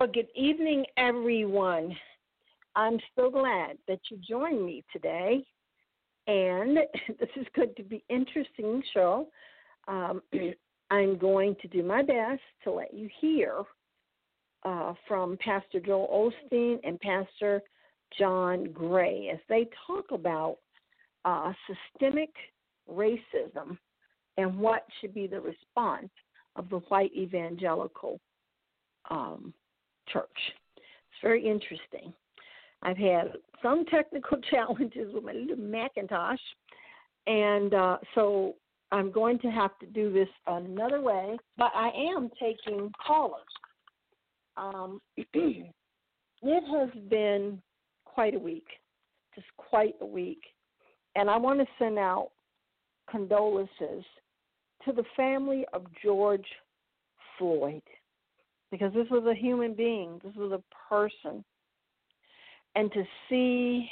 Well, good evening, everyone. I'm so glad that you joined me today, and this is going to be an interesting show. Um, I'm going to do my best to let you hear uh, from Pastor Joel Osteen and Pastor John Gray as they talk about uh, systemic racism and what should be the response of the white evangelical um, church. It's very interesting. I've had some technical challenges with my little Macintosh, and uh, so I'm going to have to do this another way, but I am taking callers. Um, it has been quite a week, just quite a week, and I want to send out condolences to the family of George Floyd. Because this was a human being, this was a person. And to see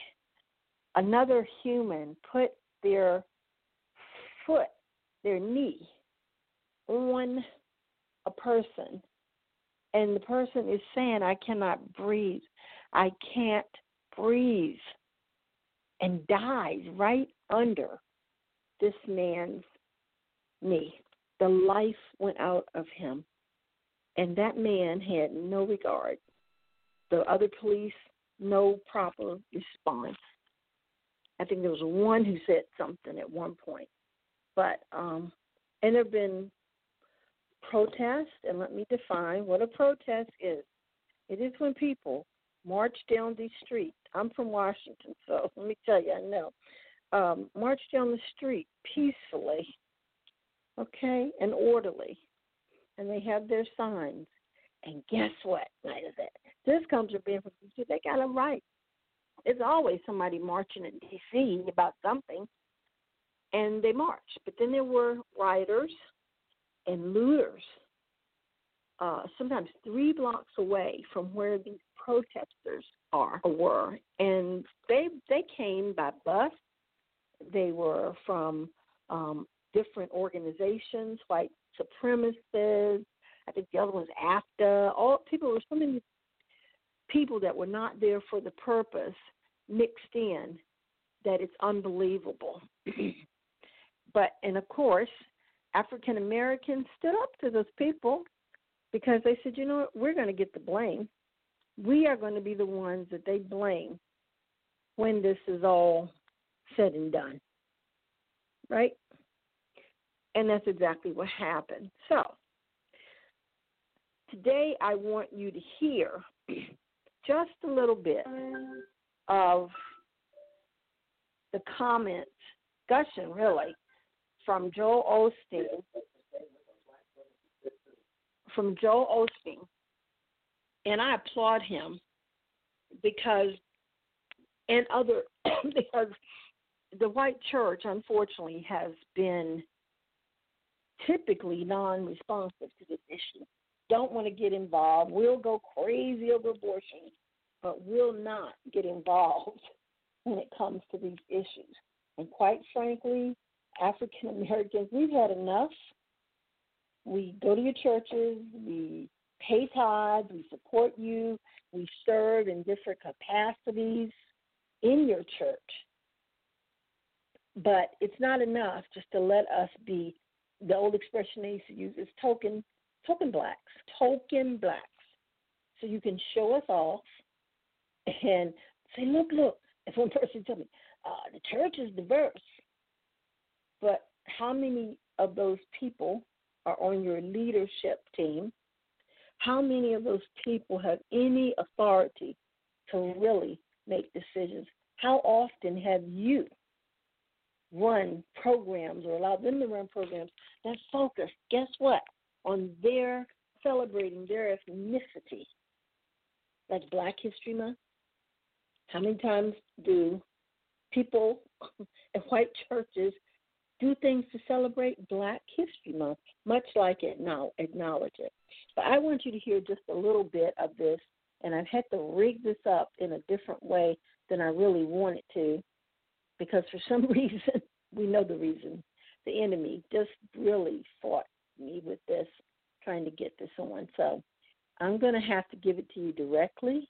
another human put their foot, their knee, on a person, and the person is saying, I cannot breathe, I can't breathe, and dies right under this man's knee. The life went out of him. And that man had no regard. The other police, no proper response. I think there was one who said something at one point. But um and there have been protests, and let me define what a protest is. It is when people march down the street. I'm from Washington, so let me tell you, I know. Um, march down the street peacefully, okay, and orderly, and they have their signs. And guess what? This comes from being from DC. They got a right. There's always somebody marching in DC about something, and they march. But then there were rioters and looters, uh, sometimes three blocks away from where these protesters are or were, and they they came by bus. They were from um, different organizations, white supremacists. I think the other one's Antifa. All people were so many people that were not there for the purpose mixed in that it's unbelievable. but and of course, African Americans stood up to those people because they said, you know what, we're going to get the blame. We are going to be the ones that they blame when this is all said and done. Right? And that's exactly what happened. So, today I want you to hear just a little bit of the comments, discussion really, from Joel Osteen. From Joel Osteen. And I applaud him because, and other, because the white church, unfortunately, has been typically non responsive to this issue. Don't want to get involved. We'll go crazy over abortion, but will not get involved when it comes to these issues. And quite frankly, African Americans, we've had enough. We go to your churches, we pay tithes, we support you, we serve in different capacities in your church. But it's not enough just to let us be the old expression they used to use is token token blacks. Token blacks. So you can show us off and say, look, look. If one person tell me, uh, the church is diverse, but how many of those people are on your leadership team? How many of those people have any authority to really make decisions? How often have you run programs or allow them to run programs that focus, guess what, on their celebrating their ethnicity? Like Black History Month. How many times do people in white churches do things to celebrate Black History Month, much like it now acknowledge it. But I want you to hear just a little bit of this, and I've had to rig this up in a different way than I really wanted to, because for some reason, we know the reason, the enemy just really fought me with this, trying to get this on. So I'm going to have to give it to you directly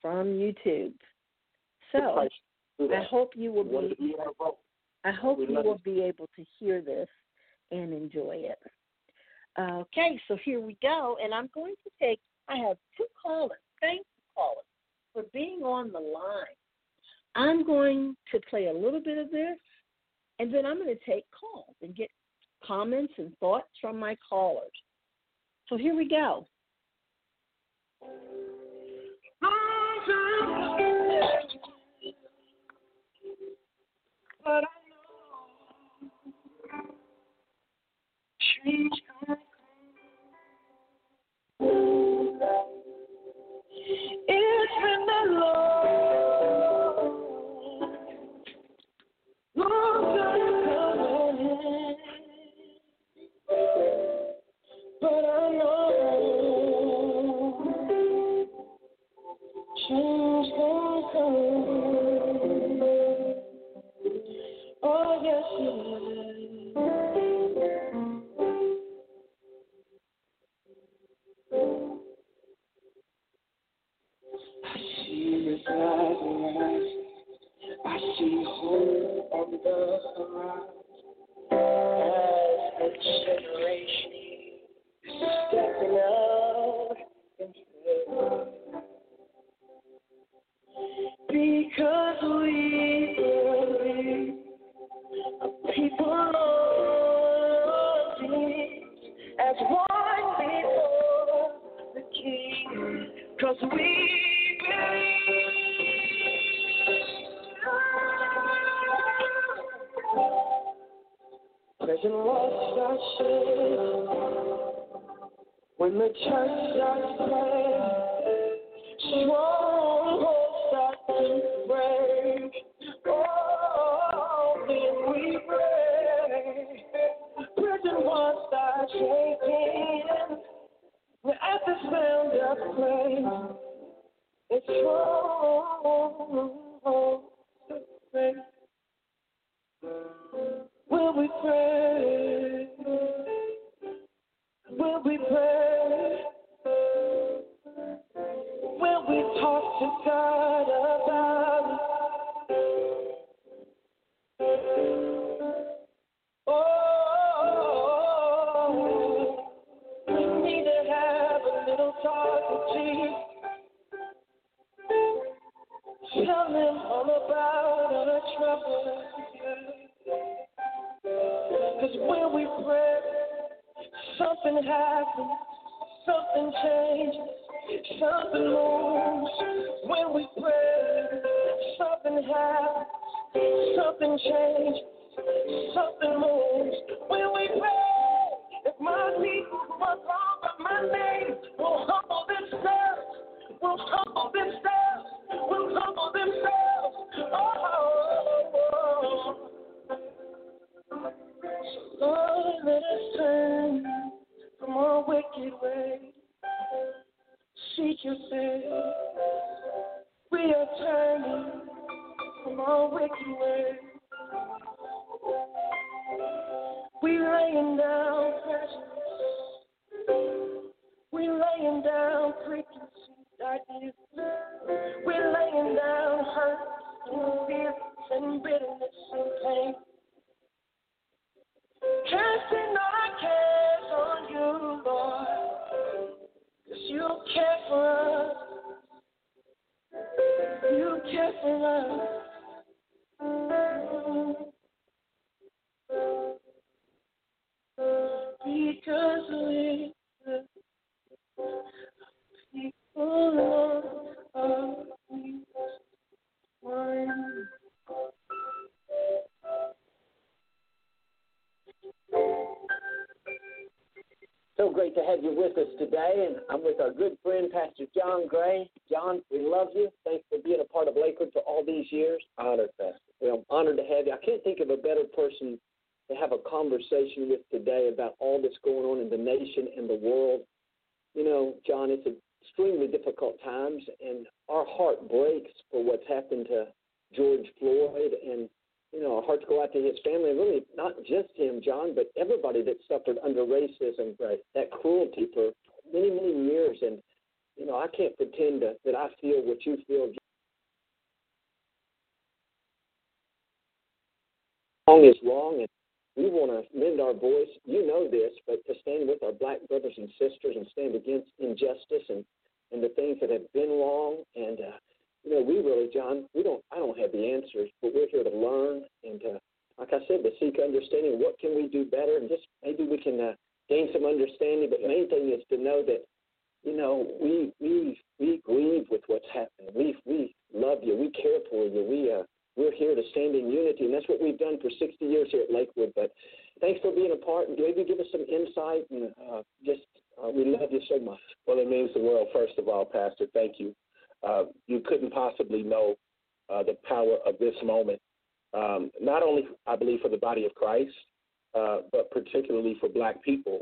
from YouTube. So I hope you will be I hope you will be able to hear this and enjoy it. Okay, so here we go, and I'm going to take. I have two callers. Thank you, callers, for being on the line. I'm going to play a little bit of this, and then I'm going to take calls and get comments and thoughts from my callers. So here we go. It's been change. Oh, yes. I see. I see hope on the horizon Because we believe a people as one before the King. Cause we walls start shaking when the church praying. Strongholds at the sound of praise. It's strong. Will we pray? Will we pray? Will we talk to God about Him all about our troubles. Cause when we pray, something happens, something changes, something moves. When we pray, something happens, something changes, something moves. When we pray, if my people who are by my name will humble themselves, will humble themselves, themselves. Oh, turn from wicked. Seek your. We are turning from wicked. We laying down You care for us. Because we are people great to have you with us today, and I'm with our good friend, Pastor John Gray. John, we love you. Thanks for being a part of Lakewood for all these years. Honored, Pastor. Well, I'm honored to have you. I can't think of a better person to have a conversation with today about all that's going on in the nation and the world. You know, John, it's extremely difficult times, and our heart breaks for what's happened to George Floyd and you know, our hearts go out to his family, really not just him, John, but everybody that suffered under racism, right. that cruelty for many, many years. And, you know, I can't pretend to, that I feel what you feel. Wrong is wrong, and we want to lend our voice. You know this, but to stand with our black brothers and sisters and stand against injustice and, and the things that have been wrong. And, uh, you know, we really, John, we don't. I don't have the answers, but we're here to learn and, to, like I said, to seek understanding. What can we do better? And just maybe we can uh, gain some understanding. But the main thing is to know that, you know, we we we grieve with what's happening. We we love you. We care for you. We uh we're here to stand in unity, and that's what we've done for 60 years here at Lakewood. But thanks for being a part, and maybe give us some insight. And uh, just uh, we love you so much. Well, it means the world. First of all, Pastor, thank you uh, you couldn't possibly know uh, the power of this moment. Um, not only, I believe, for the body of Christ, uh, but particularly for Black people,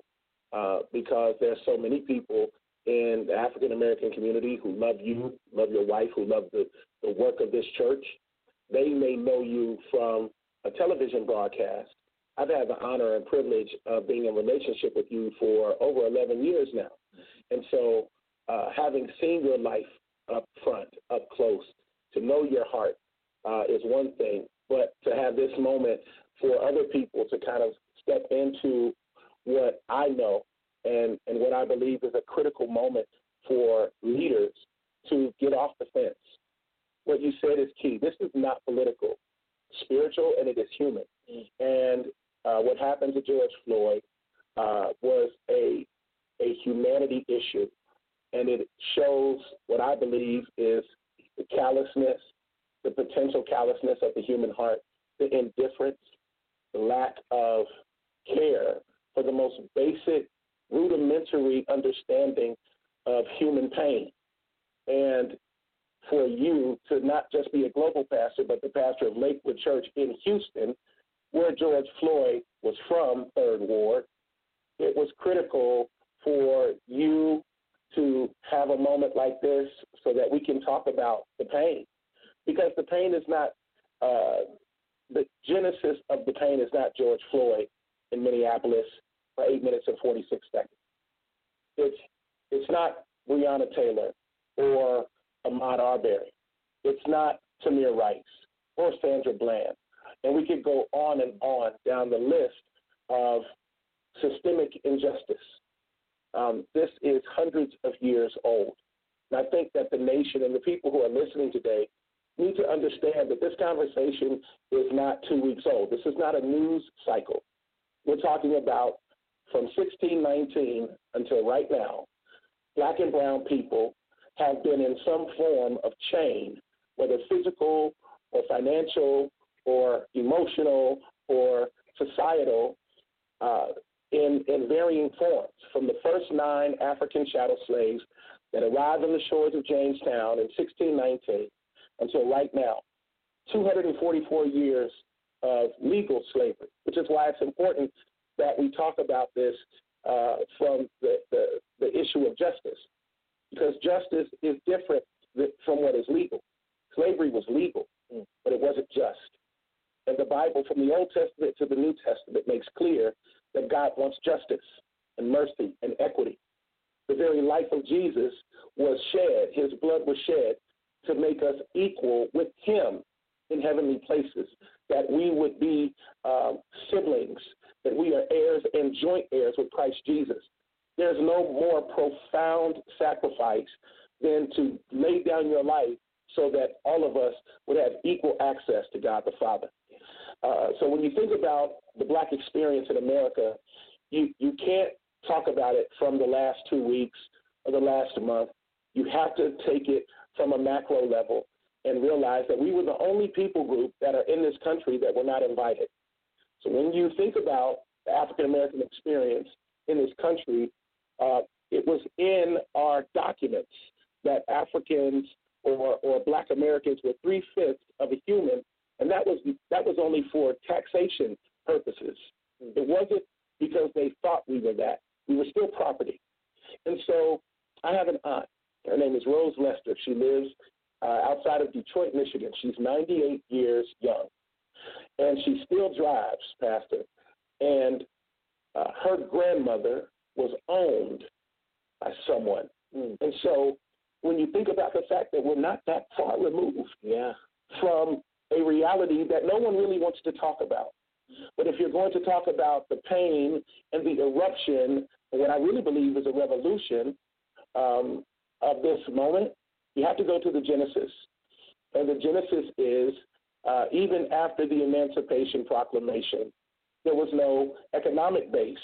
uh, because there are so many people in the African American community who love you, love your wife, who love the, the work of this church. They may know you from a television broadcast. I've had the honor and privilege of being in relationship with you for over 11 years now. And so, uh, having seen your life up front, up close, to know your heart uh, is one thing, but to have this moment for other people to kind of step into what I know and, and what I believe is a critical moment for leaders to get off the fence. What you said is key. This is not political, spiritual, and it is human. And uh, what happened to George Floyd uh, was a a humanity issue, and it shows what I believe is the callousness, the potential callousness of the human heart, the indifference, the lack of care for the most basic rudimentary understanding of human pain. And for you to not just be a global pastor, but the pastor of Lakewood Church in Houston, where George Floyd was from, Third Ward, it was critical for you to have a moment like this so that we can talk about the pain. Because the pain is not, uh, the genesis of the pain is not George Floyd in Minneapolis for eight minutes and 46 seconds. It's, it's not Breonna Taylor or Ahmaud Arbery. It's not Tamir Rice or Sandra Bland. And we could go on and on down the list of systemic injustice. Um, this is hundreds of years old. And I think that the nation and the people who are listening today need to understand that this conversation is not two weeks old. This is not a news cycle. We're talking about from 1619 until right now, black and brown people have been in some form of chain, whether physical or financial or emotional or societal, uh, in, in varying forms. From the first nine African chattel slaves that arrived on the shores of Jamestown in 1619 until right now, 244 years of legal slavery, which is why it's important that we talk about this uh, from the, the, the issue of justice, because justice is different from what is legal. Slavery was legal, but it wasn't just. And the Bible, from the Old Testament to the New Testament, makes clear that God wants justice and mercy and equity. The very life of Jesus was shed, his blood was shed to make us equal with him in heavenly places, that we would be um, siblings, that we are heirs and joint heirs with Christ Jesus. There's no more profound sacrifice than to lay down your life so that all of us would have equal access to God the Father. Uh, so when you think about the black experience in America, you, you can't talk about it from the last two weeks or the last month. You have to take it from a macro level and realize that we were the only people group that are in this country that were not invited. So when you think about the African American experience in this country, uh, it was in our documents that Africans or, or Black Americans were three fifths of a human, and that was that was only for taxation purposes. It wasn't because they thought we were that. We were still property. And so I have an aunt. Her name is Rose Lester. She lives uh, outside of Detroit, Michigan. She's 98 years young, and she still drives, Pastor. And uh, her grandmother was owned by someone. Mm. And so when you think about the fact that we're not that far removed yeah. from a reality that no one really wants to talk about. But if you're going to talk about the pain and the eruption, what I really believe is a revolution um, of this moment, you have to go to the Genesis. And the Genesis is uh, even after the Emancipation Proclamation, there was no economic base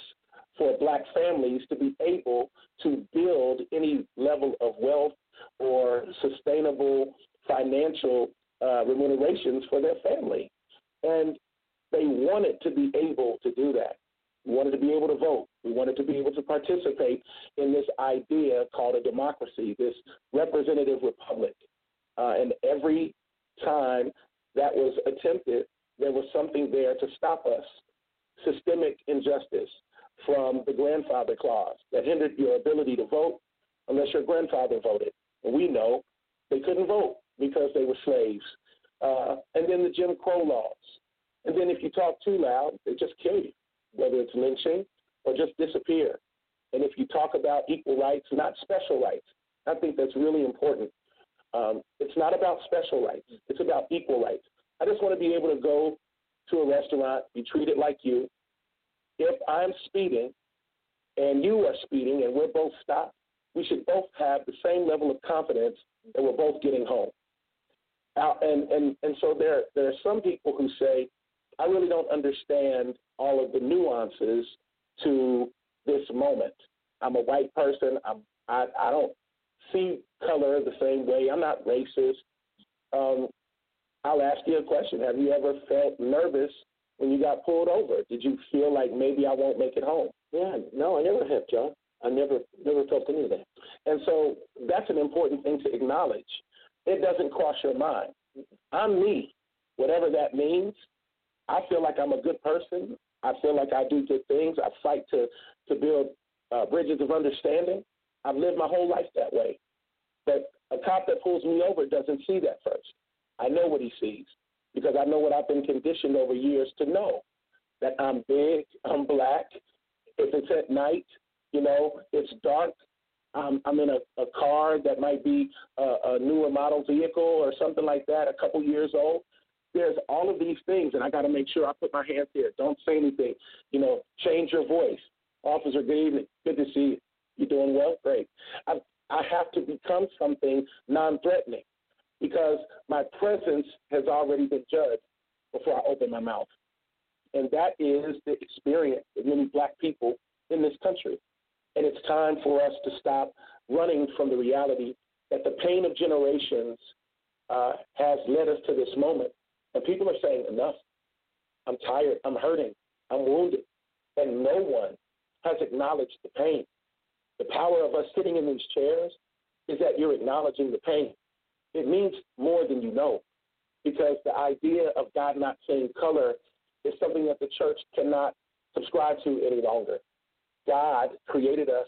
for black families to be able to build any level of wealth or sustainable financial uh, remunerations for their family. And they wanted to be able to do that. We wanted to be able to vote. We wanted to be able to participate in this idea called a democracy, this representative republic. Uh, and every time that was attempted, there was something there to stop us. Systemic injustice from the grandfather clause that hindered your ability to vote, unless your grandfather voted. And we know they couldn't vote because they were slaves. Uh, and then the Jim Crow laws. And then if you talk too loud, they just kill you, whether it's lynching or just disappear. And if you talk about equal rights, not special rights, I think that's really important. Um, it's not about special rights, it's about equal rights. I just want to be able to go to a restaurant, be treated like you. If I'm speeding and you are speeding and we're both stopped, we should both have the same level of confidence that we're both getting home. Uh, and, and, and so there, there are some people who say, I really don't understand all of the nuances to this moment. I'm a white person. I'm, I, I don't see color the same way. I'm not racist. Um, I'll ask you a question. Have you ever felt nervous when you got pulled over? Did you feel like maybe I won't make it home? Yeah, no, I never have, John. I never never felt any of that. And so that's an important thing to acknowledge. It doesn't cross your mind. I'm me, whatever that means. I feel like I'm a good person. I feel like I do good things. I fight to to build uh, bridges of understanding. I've lived my whole life that way. But a cop that pulls me over doesn't see that first. I know what he sees because I know what I've been conditioned over years to know that I'm big, I'm black. If it's at night, you know, it's dark. Um, I'm in a, a car that might be a, a newer model vehicle or something like that, a couple years old. There's all of these things, and I got to make sure I put my hands here. Don't say anything. You know, change your voice. Officer, good evening. Good to see you. You doing well? Great. I, I have to become something non-threatening because my presence has already been judged before I open my mouth. And that is the experience of many black people in this country. And it's time for us to stop running from the reality that the pain of generations uh, has led us to this moment. And people are saying, enough. I'm tired. I'm hurting. I'm wounded. And no one has acknowledged the pain. The power of us sitting in these chairs is that you're acknowledging the pain. It means more than you know because the idea of God not seeing color is something that the church cannot subscribe to any longer. God created us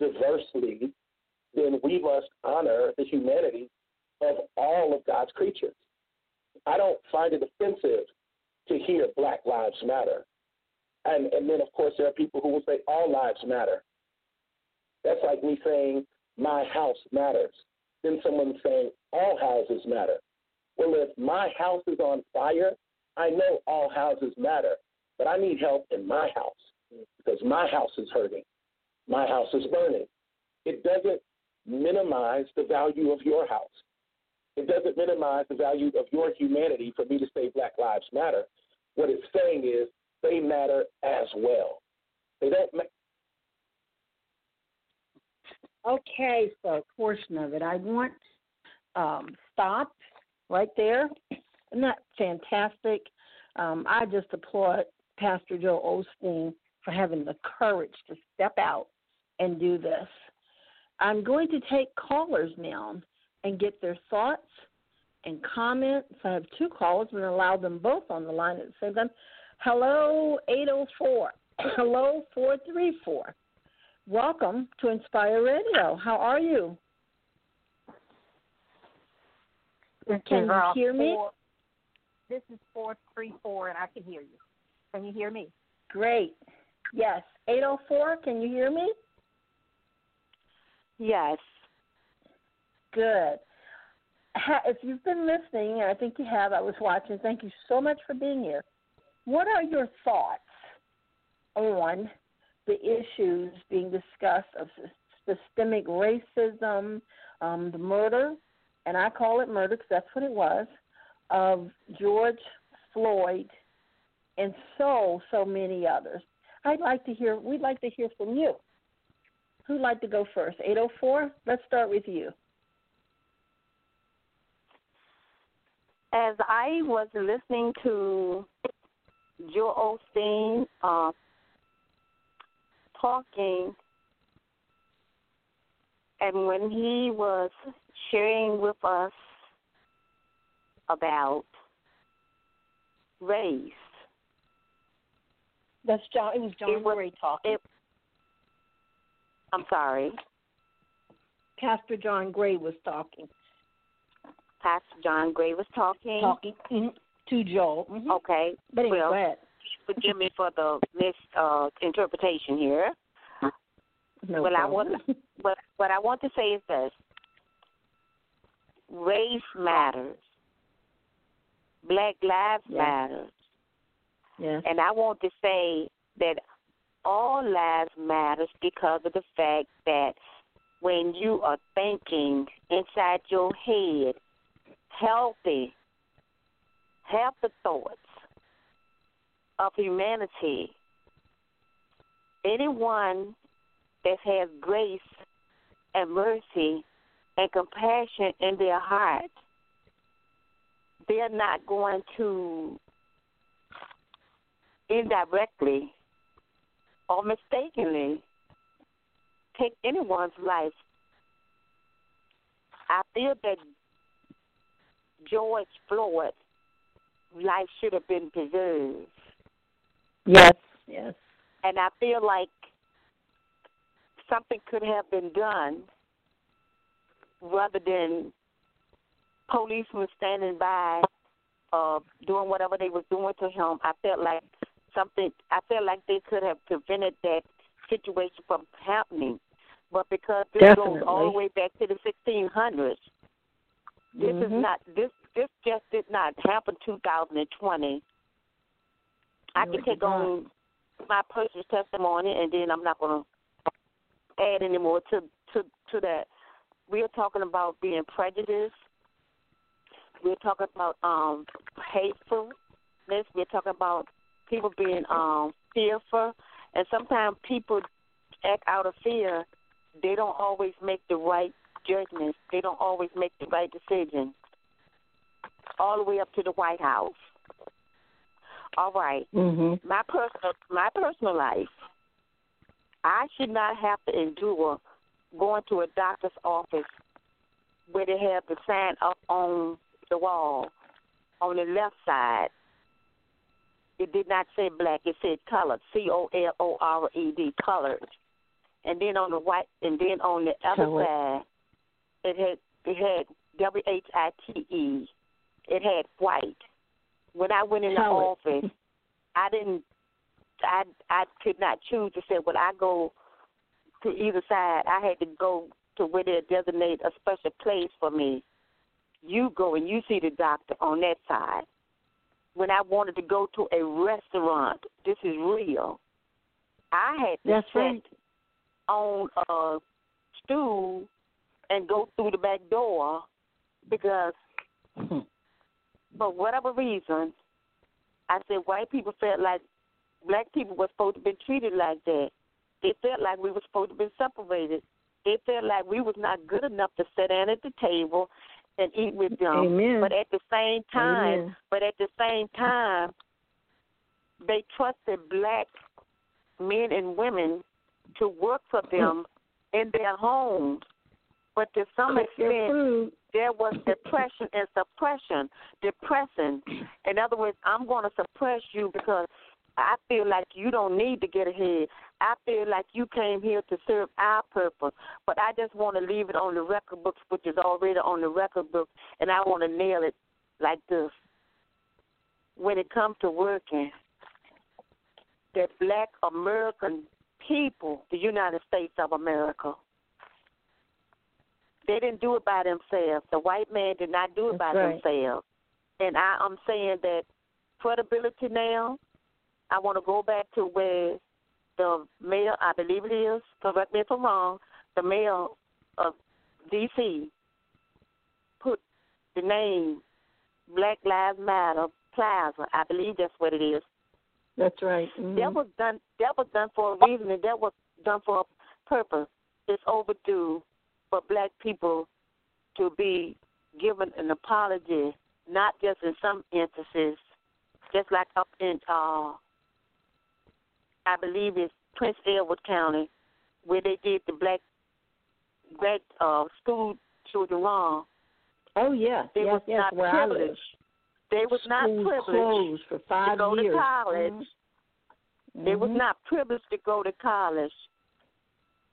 diversely, then we must honor the humanity of all of God's creatures. I don't find it offensive to hear Black Lives Matter. And, and then, of course, there are people who will say all lives matter. That's like me saying my house matters. Then someone saying all houses matter. Well, if my house is on fire, I know all houses matter, but I need help in my house because my house is hurting. My house is burning. It doesn't minimize the value of your house. It doesn't minimize the value of your humanity for me to say Black Lives Matter. What it's saying is they matter as well. They don't. Ma- Okay, so portion of it. I want um, stop right there. Isn't that fantastic? Um, I just applaud Pastor Joe Osteen for having the courage to step out and do this. I'm going to take callers now and get their thoughts and comments. I have two callers and allow them both on the line at the same time. Hello, 804. Hello, 434. Welcome to Inspire Radio. How are you? This Can you uh, hear me? Four, this is 434, and I can hear you. Can you hear me? Great. Yes. 804, can you hear me? Yes. Good. If you've been listening, and I think you have, I was watching, thank you so much for being here. What are your thoughts on the issues being discussed of systemic racism, um, the murder, and I call it murder because that's what it was, of George Floyd and so, so many others? I'd like to hear, we'd like to hear from you. Who'd like to go first? 804? Let's start with you. As I was listening to Joe Osteen uh, talking, and when he was sharing with us about race, That's John. It was John It was- Gray talking. it, I'm sorry. Pastor John Gray was talking. Pastor John Gray was talking. Talking mhm, to Joel. Mhm. Okay. But anyway, well, go ahead. forgive me for the misinterpretation here. No well, I problem. want, what what I want to say is this: race matters, Black Lives Yes. matters, Yes. and I want to say that all lives matters because of the fact that when you are thinking inside your head healthy, healthy thoughts of humanity, anyone that has grace and mercy and compassion in their heart, they're not going to indirectly or mistakenly take anyone's life. I feel that George Floyd life should have been preserved. Yes. Yes. And I feel like something could have been done rather than policemen standing by uh doing whatever they was doing to him. I felt like something I felt like they could have prevented that situation from happening. But because this goes all the way back to the sixteen hundreds, this is Mhm. not this this just did not happen two thousand and twenty. I No, can take on my personal testimony and then I'm not gonna add any more to to to that. We're talking about being prejudiced. We're talking about um hatefulness. We're talking about people being um fearful and sometimes people act out of fear. They don't always make the right judgments. They don't always make the right decision. All the way up to the White House. All right Mhm. my personal my personal life, I should not have to endure going to a doctor's office where they have the sign up on the wall on the left side. It did not say black; it said colored. C O L O R E D, colored. And then on the white, and then on the other Colored. side, it had it had W H I T E. It had white. When I went in the office, I didn't. I I could not choose to say, "Well, I go to either side." I had to go to where they designate a special place for me. You go and you see the doctor on that side. When I wanted to go to a restaurant, this is real. I had to That's sit right. on a stool and go through the back door because hmm. for whatever reason, I said white people felt like black people were supposed to be treated like that. They felt like we were supposed to be separated. They felt like we was not good enough to sit down at the table and eat with them. Amen. But at the same time, Amen. but at the same time, they trusted black men and women to work for them mm. in their homes. But to some extent, there was depression and suppression. Depressing. In other words, I'm going to suppress you because I feel like you don't need to get ahead. I feel like you came here to serve our purpose, but I just want to leave it on the record books, which is already on the record book, and I want to nail it like this. When it comes to working, the black American people, the United States of America, they didn't do it by themselves. The white man did not do it That's by right. themselves. And I, I'm saying that credibility now, I want to go back to where the mayor, I believe it is, correct me if I'm wrong, the mayor of D.C. put the name Black Lives Matter Plaza. I believe that's what it is. That's right. Mhm. That was done. That was done for a reason, and that was done for a purpose. It's overdue for black people to be given an apology, not just in some instances, just like up in uh, I believe it's Prince Edward County, where they did the black black uh, school children wrong. Oh yeah. They yes, was yes, not where I live. privileged. They was not privileged closed for five to go years. to college. Mhm. They was Mhm. not privileged to go to college.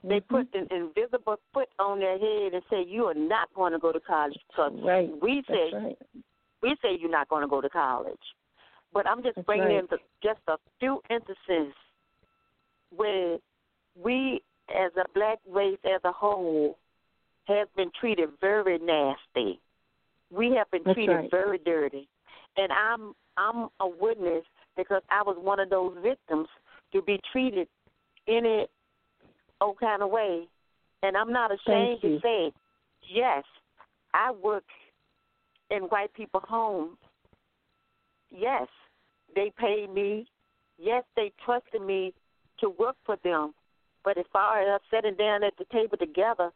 They put an invisible foot on their head and say you are not going to go to college because Right. we say right. we say you're not going to go to college. But I'm just That's bringing right. in the, just a few instances where we, as a black race as a whole, have been treated very nasty. We have been That's treated right. very dirty, and I'm I'm a witness because I was one of those victims to be treated any old kind of way, and I'm not ashamed to say, yes, I work in white people homes. Yes, they paid me. Yes, they trusted me to work for them. But as far as us sitting down at the table together,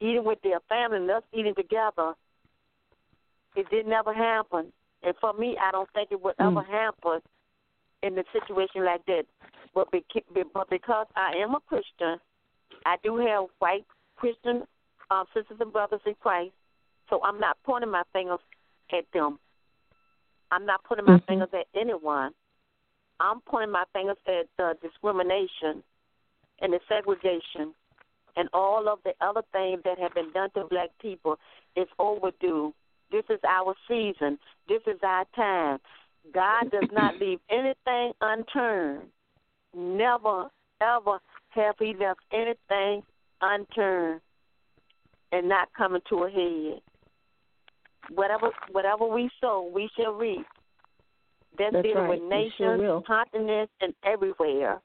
eating with their family and us eating together, it did never happen. And for me, I don't think it would Mm. ever happen in a situation like that. But because I am a Christian, I do have white Christian um, sisters and brothers in Christ. So I'm not pointing my fingers at them. I'm not pointing my Mhm. fingers at anyone. I'm pointing my fingers at the discrimination and the segregation and all of the other things that have been done to black people. It's overdue. This is our season. This is our time. God does not leave anything unturned. Never, ever have He left anything unturned and not coming to a head. Whatever, whatever we sow, we shall reap. That's, That's dealing right. with We sure nations, continents, and everywhere.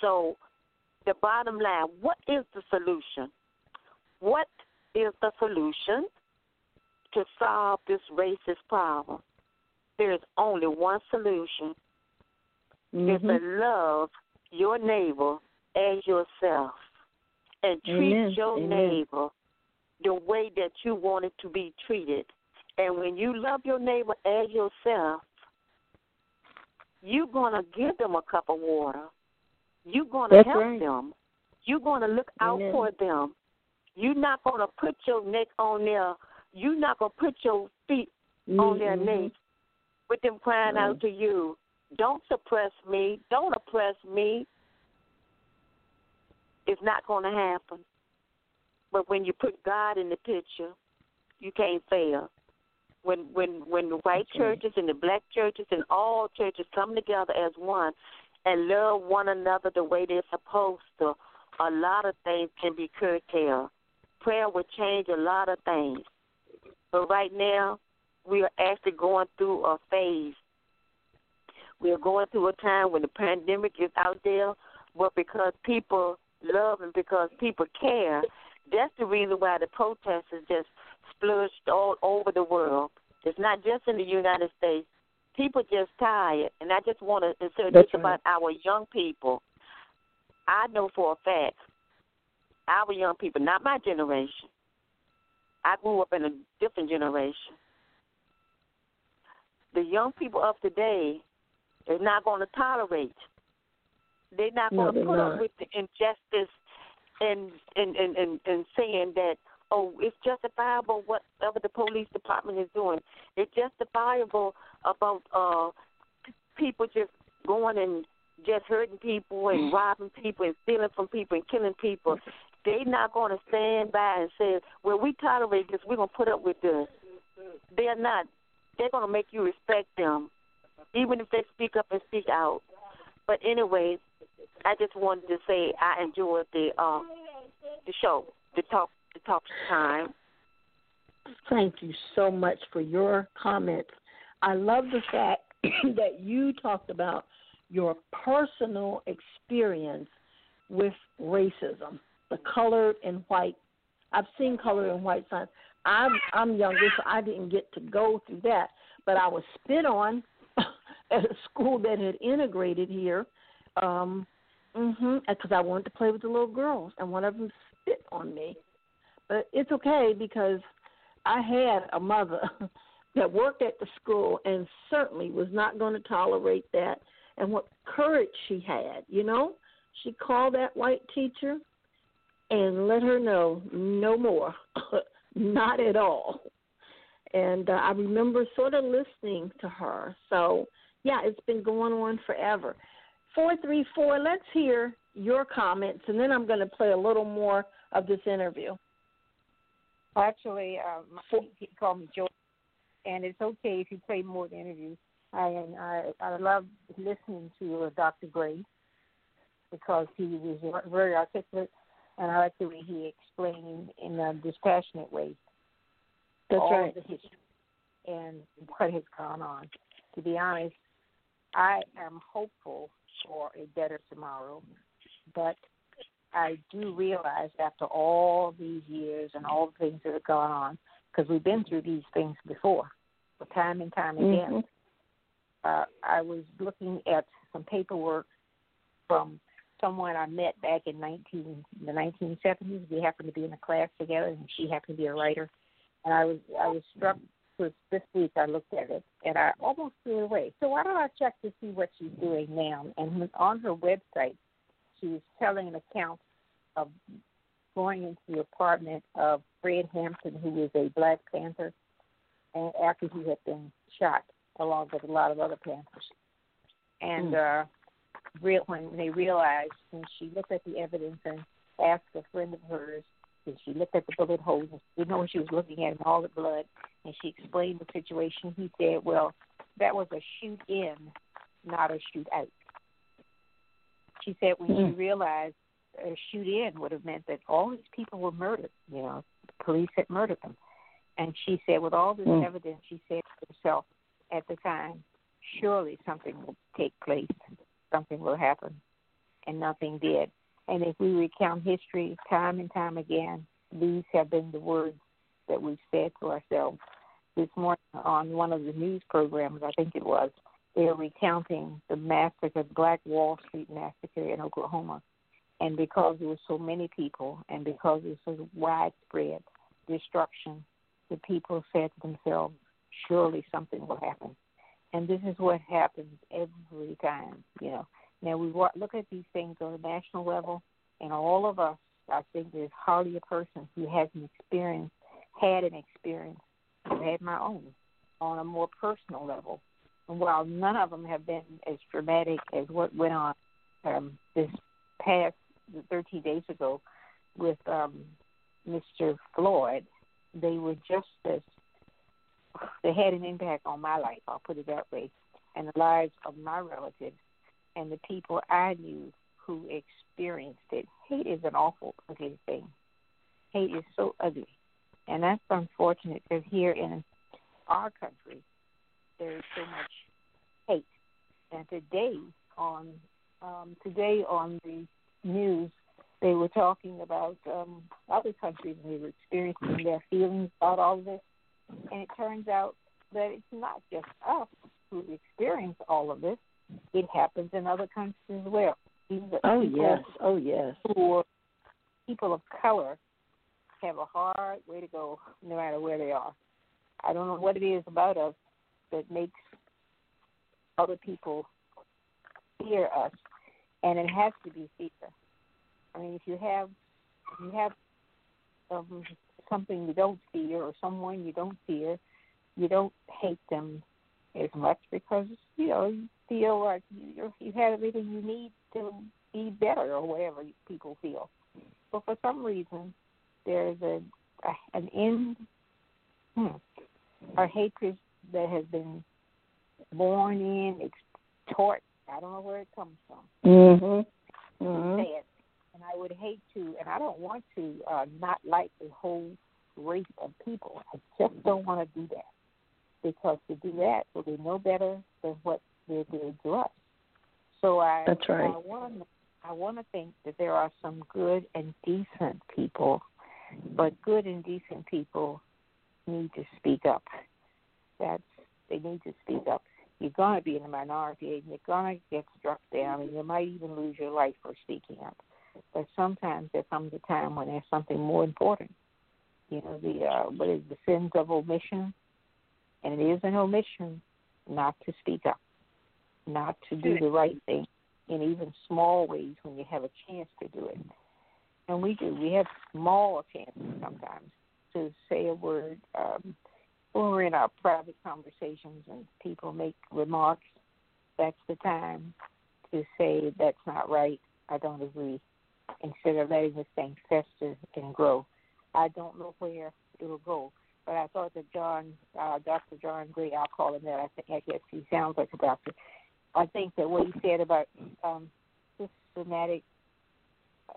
So, the bottom line: what is the solution? What is the solution to solve this racist problem? There is only one solution: is to mm-hmm. love your neighbor as yourself, and treat Amen. your Amen. neighbor the way that you want it to be treated. And when you love your neighbor as yourself, you're gonna give them a cup of water. You're gonna That's help right. them. You're gonna look out Amen. for them. You're not gonna put your neck on their. You're not gonna put your feet on their Mhm. neck with them crying Right. out to you. Don't suppress me. Don't oppress me. It's not going to happen. But when you put God in the picture, you can't fail. When when when the white churches and the black churches and all churches come together as one and love one another the way they're supposed to, a lot of things can be curtailed. Prayer will change a lot of things. But right now, we are actually going through a phase. We are going through a time when the pandemic is out there, but because people love and because people care, that's the reason why the protests is just splashed all over the world. It's not just in the United States. People just tired, and I just want to insert That's this about our young people. I know for a fact, our young people, not my generation. I grew up in a different generation. The young people of today is not going to tolerate. They're not No, going to put not. up with the injustice and and, and and and saying that oh it's justifiable whatever the police department is doing. It's justifiable about uh people just going and just hurting people and robbing people and stealing from people and killing people. They're not going to stand by and say, "Well, we tolerate this. We're going to put up with this." They're not. They're going to make you respect them, even if they speak up and speak out. But anyway, I just wanted to say I enjoyed the uh, the show, the talk, the talk time. Thank you so much for your comments. I love the fact that you talked about your personal experience with racism, the colored and white. I've seen colored and white signs. I'm I'm younger, so I didn't get to go through that, but I was spit on at a school that had integrated here, um, mhm, because I wanted to play with the little girls, and one of them spit on me. It's okay because I had a mother that worked at the school and certainly was not going to tolerate that. And what courage she had, you know? She called that white teacher and let her know no more, not at all. And uh, I remember sort of listening to her. So, yeah, it's been going on forever. 434, let's hear your comments, and then I'm going to play a little more of this interview. Actually, um, he, called me Joy, and it's okay if you play more interviews. I I I love listening to uh, Dr. Gray because he was very articulate, and I like the way he explained in a dispassionate way That's all right. the history and what has gone on. To be honest, I am hopeful for a better tomorrow, but I do realize after all these years and all the things that have gone on, because we've been through these things before, time and time again. Mhm. Uh, I was looking at some paperwork from someone I met back in 19 the 1970s. We happened to be in a class together, and she happened to be a writer. And I was I was struck with this week. I looked at it, and I almost threw it away. So why don't I check to see what she's doing now? And on her website, she's telling an account of going into the apartment of Fred Hampton, who was a Black Panther, and after he had been shot, along with a lot of other Panthers. And uh, real when they realized, when she looked at the evidence and asked a friend of hers, and she looked at the bullet holes, and didn't know what she was looking at, and all the blood, and she explained the situation. He said, "Well, that was a shoot in, not a shoot out." She said when she realized a shoot in would have meant that all these people were murdered. You know, the police had murdered them. And she said, with all this Mm. evidence, she said to herself at the time, surely something will take place, something will happen. And nothing did. And if we recount history time and time again, these have been the words that we've said to ourselves. This morning on one of the news programs, I think it was, they're recounting the massacre, Black Wall Street massacre in Oklahoma. And because there were so many people and because it was widespread destruction, the people said to themselves, surely something will happen. And this is what happens every time, you know. Now we look at these things on a national level, and all of us, I think there's hardly a person who hasn't experienced, had an experience, I've had my own, on a more personal level. And while none of them have been as dramatic as what went on um, this past 13 days ago with um, Mr. Floyd, they were just as they had an impact on my life. I'll put it that way, and the lives of my relatives and the people I knew who experienced it. Hate is an awful, ugly thing. Hate is so ugly, and that's unfortunate because here in our country there is so much hate. And today on um, today on the news, they were talking about um, other countries and they were experiencing their feelings about all of this. And it turns out that it's not just us who experience all of this; it happens in other countries as well. Oh yes, oh yes. who people of color have a hard way to go, no matter where they are. I don't know what it is about us that makes other people fear us, and it has to be fear. I mean, if you have if you have um, something you don't fear or someone you don't fear, you don't hate them as much because you know you feel like you you have everything you need to be better or whatever people feel. But for some reason, there's a, a an in hmm, a hatred that has been born in, it's taught. I don't know where it comes from. Mhm. Mhm. Sad. And I would hate to, and I don't want to uh, not like a whole race of people. I just don't want to do that because to do that will be no better than what they're doing to us. So I, That's right. I want to, I want to think that there are some good and decent people, but good and decent people need to speak up. That's they need to speak up. You're going to be in the minority, and you're going to get struck down, and you might even lose your life for speaking up. But sometimes there comes a time when there's something more important. You know, the uh, what is the sins of omission, and it is an omission not to speak up, not to do the right thing in even small ways when you have a chance to do it. And we do. We have small chances sometimes to say a word. Um, when we're in our private conversations and people make remarks, that's the time to say that's not right I don't agree. Instead of letting this thing fester and grow, I don't know where it'll go. But I thought that John, uh, Dr. John Gray, I'll call him that. I think I guess he sounds like a doctor. I think that what he said about um, systematic,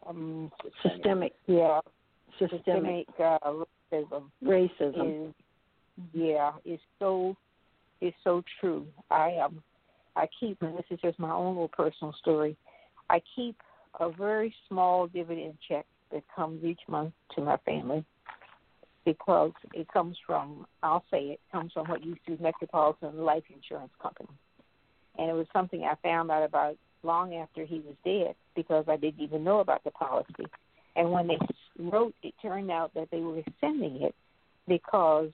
um, Systemic. yeah, Systemic uh, racism racism. Yeah it's so it's so true. I um I keep and this is just my own little personal story. I keep a very small dividend check that comes each month to my family because it comes from I'll say it comes from what used to be Metropolitan Life Insurance Company. And it was something I found out about long after he was dead because I didn't even know about the policy. And when they wrote, it turned out that they were sending it because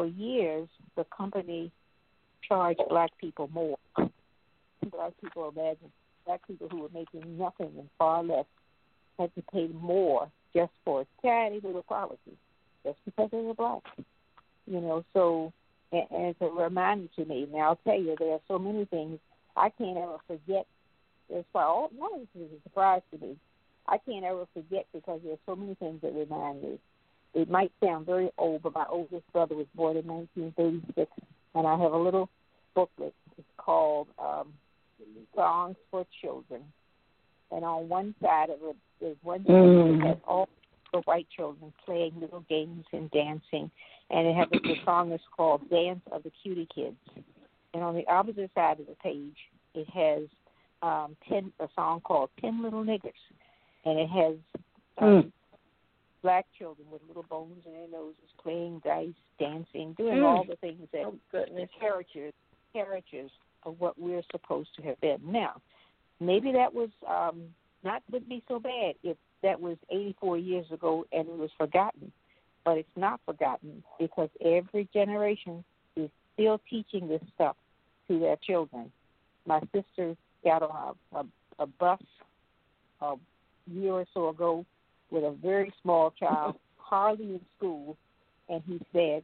for years the company charged black people more. Black people imagine black people who were making nothing and far less had to pay more just for a tiny little policy, just because they were black. You know, so and, and it's a reminder to me. Now I'll tell you, there are so many things I can't ever forget. As far all one of this is a surprise to me. I can't ever forget because there are so many things that remind me. It might sound very old, but my oldest brother was born in 1936, and I have a little booklet. It's called um, Songs for Children. And on one side of it, there's one mm. that has all the white children playing little games and dancing, and it has the song is called "Dance of the Cutie Kids." And on the opposite side of the page, it has um, ten a song called Ten Little Niggers, and it has um, mm. Black children with little bones in their noses playing dice, dancing, doing mm. all the things that oh, goodness. the caricatures caricatures of what we're supposed to have been. Now, maybe that was um, not would be so bad if that was 84 years ago and it was forgotten, but it's not forgotten because every generation is still teaching this stuff to their children. My sister got on a, a, a bus a year or so ago with a very small child, hardly in school, and he said,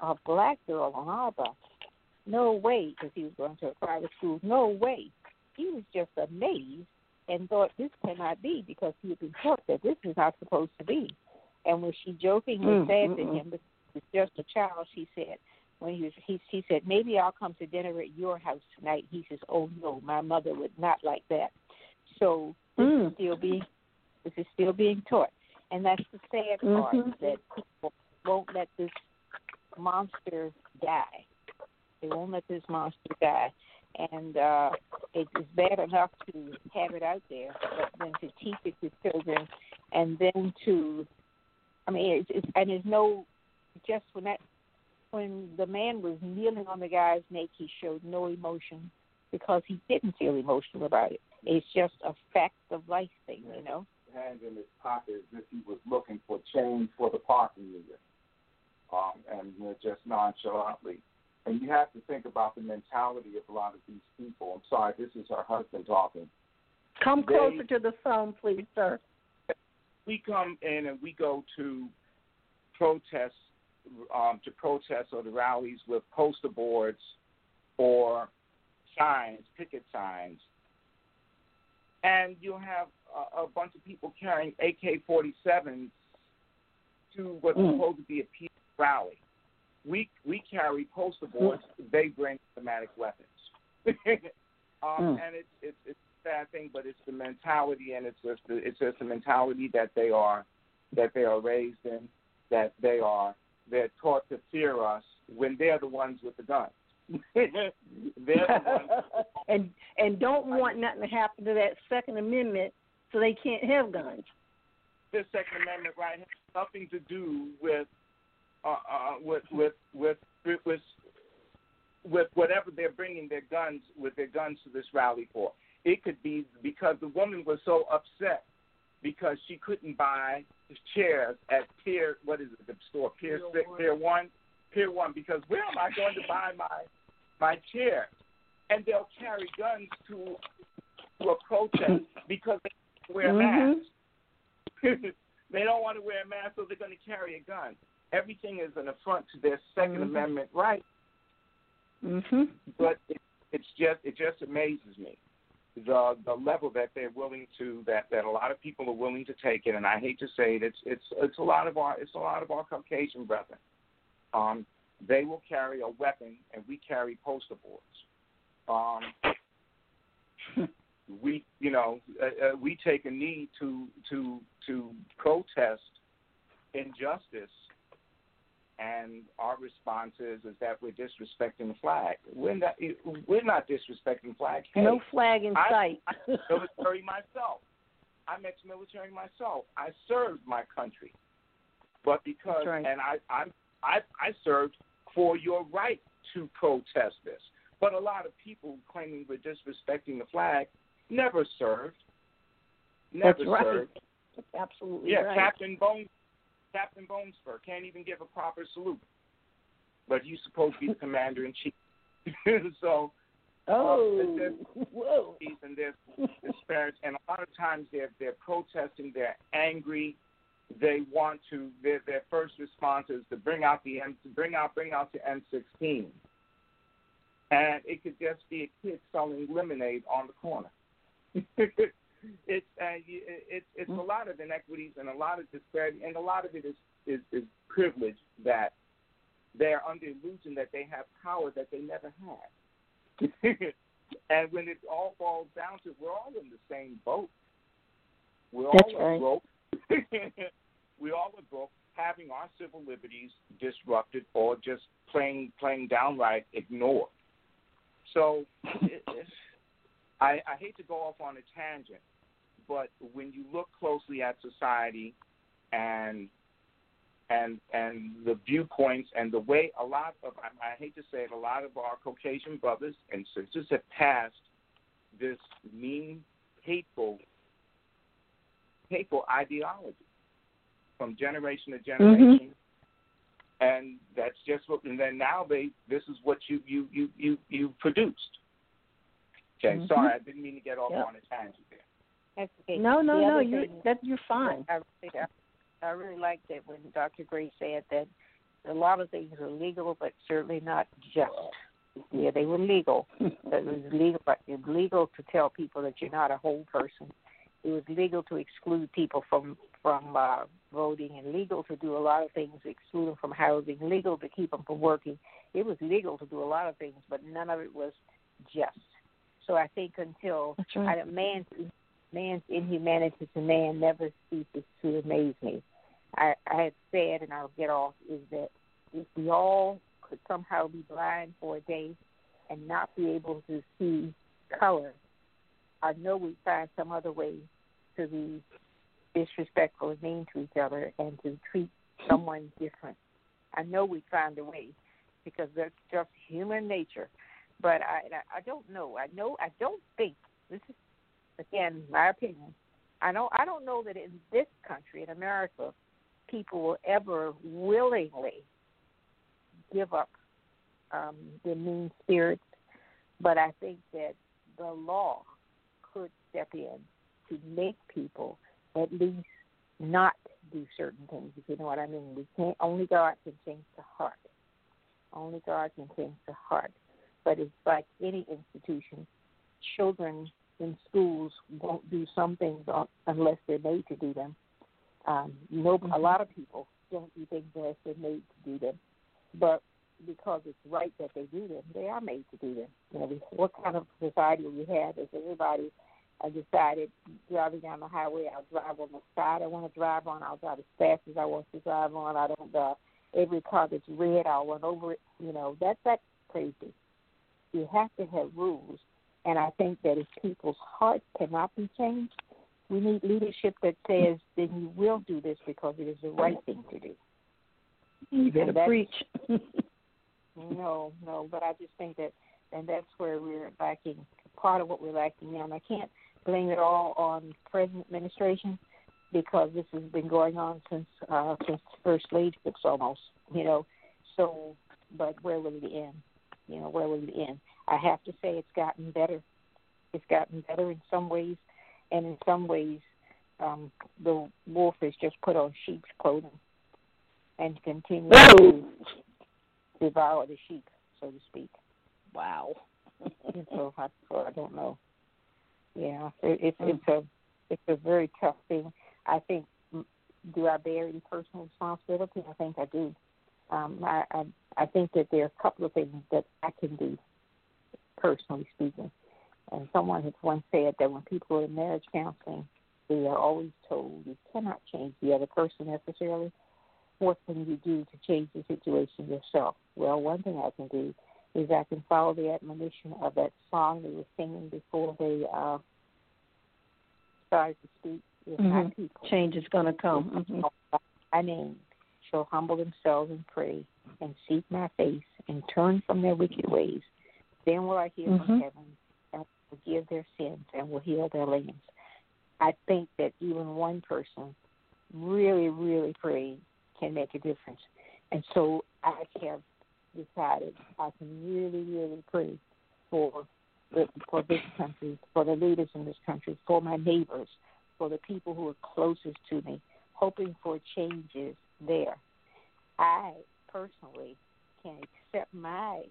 "A black girl on our bus." No way, because he was going to a private school. No way. He was just amazed and thought this cannot be because he had been taught that this is not supposed to be. And when she jokingly mm, said to him, "This is just a child," she said, when he was he said maybe I'll come to dinner at your house tonight. He says, "Oh no, my mother would not like that." So this mm. still being this is still being taught, and that's the sad part mm-hmm. that people won't let this monster die. They won't let this monster die, and uh, it is bad enough to have it out there, but then to teach it to children, and then to, I mean, it's, it's and there's no just when that when the man was kneeling on the guy's neck, he showed no emotion because he didn't feel emotional about it. It's just a fact of life thing, you know. Hands in his pocket as if he was looking for change for the parking meter, um, and uh, just nonchalantly. And you have to think about the mentality of a lot of these people. I'm sorry, this is her husband talking. Come they, closer to the phone, please, sir. We come in and we go to protests um, to protests or the rallies with poster boards or signs, picket signs, and you'll have a, a bunch of people carrying AK-47s to what's mm. supposed to be a peace rally. We we carry poster boards. Mm. They bring automatic weapons, um, mm. and it's it's it's a sad thing, but it's the mentality, and it's just the, it's just the mentality that they are that they are raised in, that they are they're taught to fear us when they're the ones with the guns. they're the ones and and don't want nothing to happen to that Second Amendment, so they can't have guns. The Second Amendment right has nothing to do with uh, uh, with, with with with with whatever they're bringing their guns with their guns to this rally for. It could be because the woman was so upset because she couldn't buy chairs at Pier what is it the store Pier Pier, Pier One Pier One because where am I going to buy my my chair? And they'll carry guns to to a protest because they wear mm-hmm. masks. they don't want to wear a mask, so they're going to carry a gun. Everything is an affront to their 2nd mm-hmm. Amendment right. Mhm. But it, it's just it just amazes me the the level that they're willing to that that a lot of people are willing to take it, and I hate to say it, it's it's it's a lot of our it's a lot of our Caucasian brethren. Um, they will carry a weapon, and we carry poster boards. Um, we you know uh, uh, we take a knee to to to protest injustice and our response is is that we're disrespecting the flag. We're not we're not disrespecting the flag. Hey, no flag in I, sight. I'm military myself. I'm ex-military myself. I served my country, but because right. and I I'm I I served for your right to protest this. But a lot of people claiming we're disrespecting the flag never served. Never That's right. served. Absolutely Yeah, right. Captain Bones Captain Bonespur can't even give a proper salute. But he's supposed to be the commander uh, oh, in chief. so Oh, there's, whoa! and there's disparage, and a lot of times they're they're protesting, they're angry, they want to. Their their first response is to bring out the M, to bring out bring out the M16, and it could just be a kid selling lemonade on the corner. it's uh, it's it's a lot of inequities and a lot of disparity, and a lot of it is is, is privilege that they're under illusion that they have power that they never had. and when it all falls down to, we're all in the same boat. We're That's all right. broke. we all are broke, having our civil liberties disrupted or just plain plain downright ignored. So it, I, I hate to go off on a tangent, but when you look closely at society and and and the viewpoints and the way a lot of I, I hate to say it, a lot of our Caucasian brothers and sisters have passed this mean, hateful, hateful ideology from generation to mm-hmm. generation. And that's just what. And then now they, this is what you you you you you produced. Okay, Mhm. sorry, I didn't mean to get off Yep. on a tangent there. That's okay. No, no, no. you that you're fine. I really, I really liked it when Dr. Gray said that a lot of things are legal, but certainly not just. Yeah, they were legal. It was legal, but it's legal to tell people that you're not a whole person. It was legal to exclude people from from uh, voting, and legal to do a lot of things, exclude them from housing, legal to keep them from working. It was legal to do a lot of things, but none of it was just. So I think until right. I, man's man's inhumanity to man never ceases to amaze me. I, I had said, and I'll get off, is that if we all could somehow be blind for a day and not be able to see color, I know we'd find some other way to be disrespectful and mean to each other and to treat someone different. I know we'd find a way because that's just human nature. But I, I don't know. I know. I don't think this is again my opinion. I don't. I don't know that in this country, in America, people will ever willingly give up um, their mean spirits. But I think that the law could step in to make people at least not do certain things. If you know what I mean. We can't. Only God can change the heart. Only God can change the heart. But it's like any institution. Children in schools won't do some things unless they're made to do them. Um, no, a lot of people don't do things unless they're made to do them. But because it's right that they do them, they are made to do them. You know, what kind of society we have is everybody uh, decided driving down the highway, I'll drive on the side I want to drive on, I'll drive as fast as I want to drive on. I don't uh, every car that's red, I'll run over it. You know, that's that's crazy. You have to have rules, and I think that if people's hearts cannot be changed, we need leadership that says, "Then you will do this because it is the right thing to do." You better preach. No, no, but I just think that, and that's where we're lacking. Part of what we're lacking now, and I can't blame it all on the present administration because this has been going on since uh, since first lady books almost. You know, so but where will it end? You know, where it end? I have to say it's gotten better. It's gotten better in some ways, and in some ways, um, the wolf has just put on sheep's clothing and continues to devour the sheep, so to speak. Wow. so I, so I don't know. Yeah, it, it's Mm. it's a it's a very tough thing. I think mm, do I bear any personal responsibility? I think I do. Um, I, I I think that there are a couple of things that I can do, personally speaking. And someone has once said that when people are in marriage counseling, they are always told you cannot change the other person necessarily. What can you do to change the situation yourself? Well, one thing I can do is I can follow the admonition of that song they were singing before they uh, started to speak. If my Mhm. people Change is going to come. Mhm. my name shall humble themselves and pray and seek my face and turn from their wicked ways. Then will I hear from Mhm. heaven and forgive their sins and will heal their lands. I think that even one person really, really praying can make a difference. And so I have decided I can really, really pray for for this country, for the leaders in this country, for my neighbors, for the people who are closest to me, hoping for changes there. I personally can accept my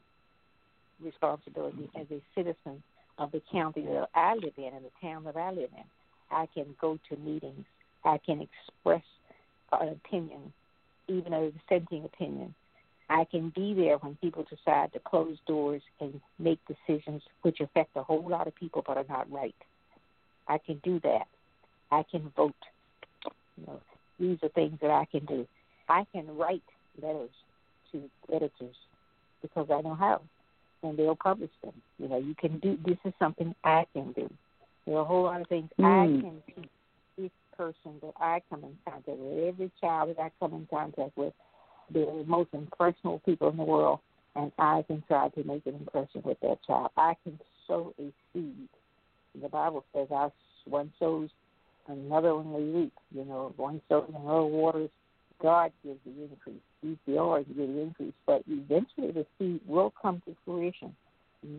responsibility as a citizen of the county that I live in and the town that I live in. I can go to meetings. I can express an opinion, even a dissenting opinion. I can be there when people decide to close doors and make decisions which affect a whole lot of people but are not right. I can do that. I can vote. You know, these are things that I can do. I can write letters to editors because I know how, and they'll publish them. You know, you can do. This is something I can do. There are a whole lot of things I Mm. can teach each person that I come in contact with. Every child that I come in contact with, they're the most impressionable people in the world, and I can try to make an impression with that child. I can sow a seed. The Bible says, "I one sows, another one will reap." You know, one sows in other waters, God gives the increase. He's the always give the increase, but eventually the seed will come to fruition.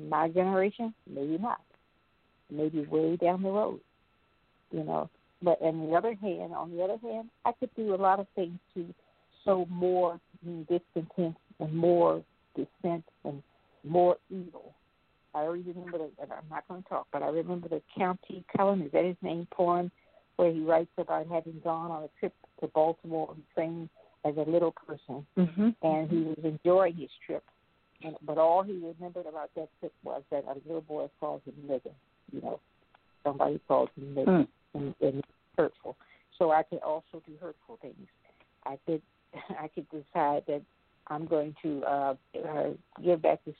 My generation, maybe not. Maybe way down the road. You know. But on the other hand, on the other hand, I could do a lot of things to sow more discontent and more dissent and more evil. I already remember, the, and I'm not going to talk, but I remember the Countee Cullen, is that his name, poem, where he writes about having gone on a trip to Baltimore and trained as a little person, Mhm. and he was enjoying his trip. And but all he remembered about that trip was that a little boy called him nigger. You know, somebody called him nigger, Mm. and, and hurtful. So I could also do hurtful things. I could I could decide that I'm going to uh, uh, give back this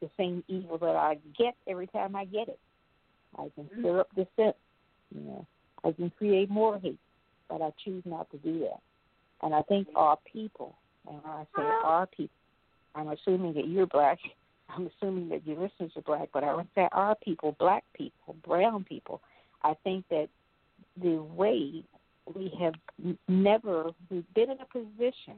the same evil that I get every time I get it. I can stir up dissent. You know, I can create more hate, but I choose not to do that. And I think our people, and when I say our people, I'm assuming that you're black. I'm assuming that your listeners are black, but I would say our people, black people, brown people. I think that the way we have never we've been in a position.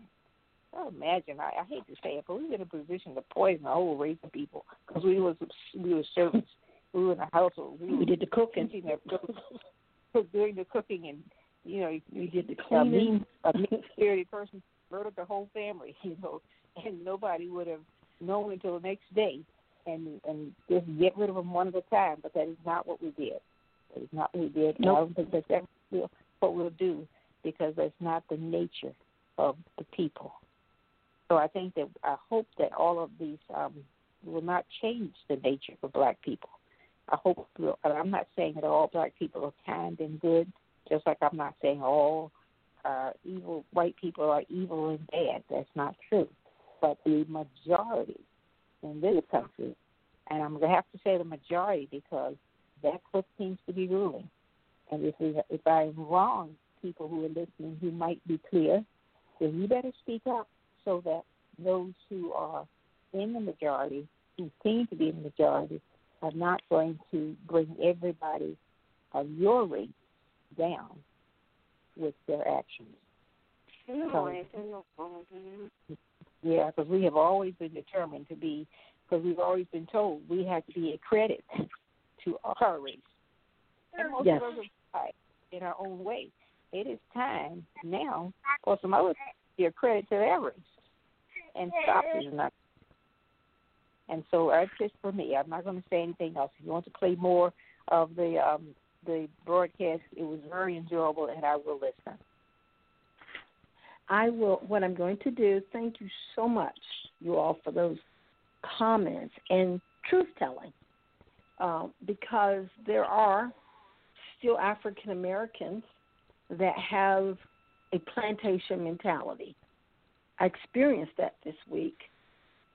Oh, imagine I, I hate to say it, but we've been in a position to poison a whole race of people because we was we were servants. We were in a household. We, We did the cooking. cook- doing the cooking, and you know, We did the a cleaning. mean, a mean spirited person murdered the whole family, you know, and nobody would have known until the next day, and and just get rid of them one at a time. But that is not what we did. That is not what we did. And I don't think that's ever what we'll do because that's not the nature of the people. So I think that I hope that all of these um, will not change the nature of black people. I hope, I'm not saying that all black people are kind and good, just like I'm not saying all uh, evil white people are evil and bad. That's not true. But the majority in this country, and I'm going to have to say the majority because that's what seems to be ruling. And if we, if I'm wrong, people who are listening who might be clear, then you better speak up so that those who are in the majority, who seem to be in the majority, are not going to bring everybody of your race down with their actions. So, yeah, because we have always been determined to be, because we've always been told we have to be a credit to our race. And most Yes. of us in our own way. It is time now for some others to be a credit to their race and stop is not. And so that's just for me. I'm not going to say anything else. If you want to play more of the um, the broadcast. It was very enjoyable, and I will listen. I will. What I'm going to do. Thank you so much, you all, for those comments and truth telling, um, because there are still African Americans that have a plantation mentality. I experienced that this week,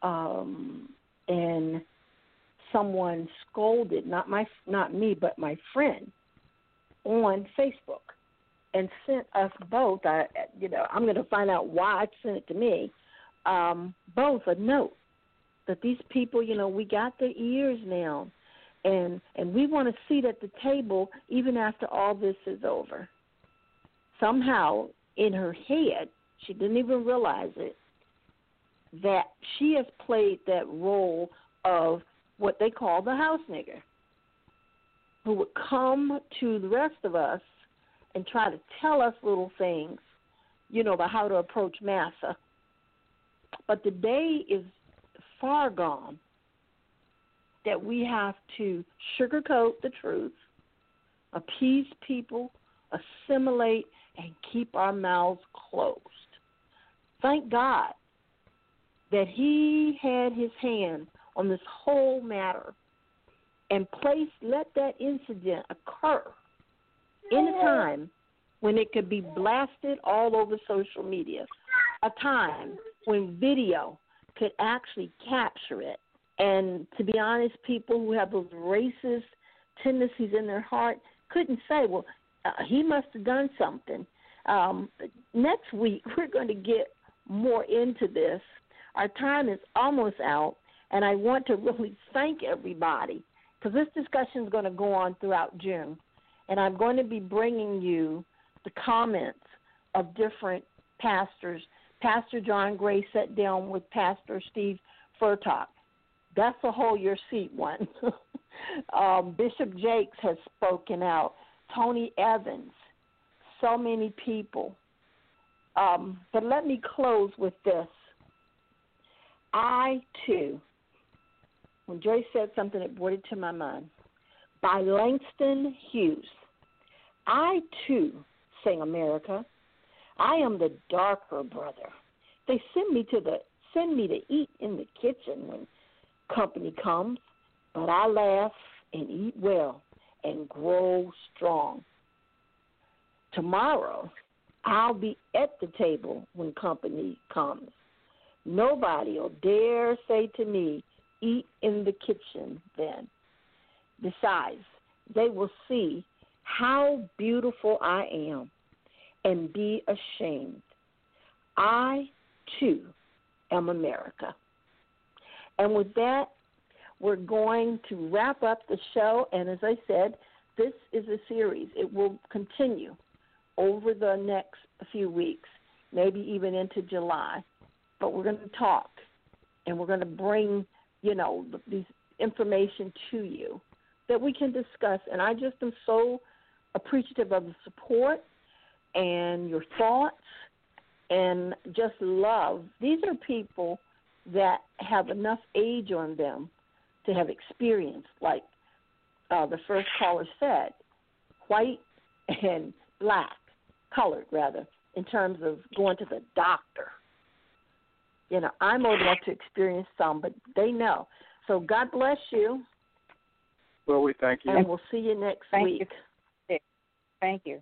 um, and someone scolded not my not me but my friend on Facebook and sent us both. I you know I'm going to find out why it sent it to me. Um, both a note that these people you know we got their ears now, and and we want a seat at the table even after all this is over. Somehow in her head she didn't even realize it that she has played that role of what they call the house nigger, who would come to the rest of us and try to tell us little things, you know, about how to approach massa. But the day is far gone that we have to sugarcoat the truth, appease people, assimilate, and keep our mouths closed. Thank God that He had His hand on this whole matter and place let that incident occur in a time when it could be blasted all over social media, a time when video could actually capture it. And to be honest, people who have those racist tendencies in their heart couldn't say, well, uh, he must have done something. Um, next week, we're going to get more into this. Our time is almost out, and I want to really thank everybody because this discussion is going to go on throughout June. And I'm going to be bringing you the comments of different pastors. Pastor John Gray sat down with Pastor Steve Furtick. That's a whole your seat one. um, Bishop Jakes has spoken out. Tony Evans. So many people. Um, but let me close with this. I too when Joyce said something that brought it to my mind. By Langston Hughes. I too sing America. I am the darker brother. They send me to the send me to eat in the kitchen when company comes, but I laugh and eat well and grow strong. Tomorrow I'll be at the table when company comes. Nobody will dare say to me, eat in the kitchen then. Besides, they will see how beautiful I am and be ashamed. I, too, am America. And with that, we're going to wrap up the show. And as I said, this is a series, it will continue over the next few weeks, maybe even into July. But we're going to talk and we're going to bring you know, these information to you that we can discuss. And I just am so appreciative of the support and your thoughts and just love. These are people that have enough age on them to have experience, like uh, the first caller said, white and black, colored rather, in terms of going to the doctor you know, I'm old enough to experience some, but they know. So God bless you. Well, we thank you. And we'll see you next thank week. You. Thank you.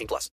18 plus.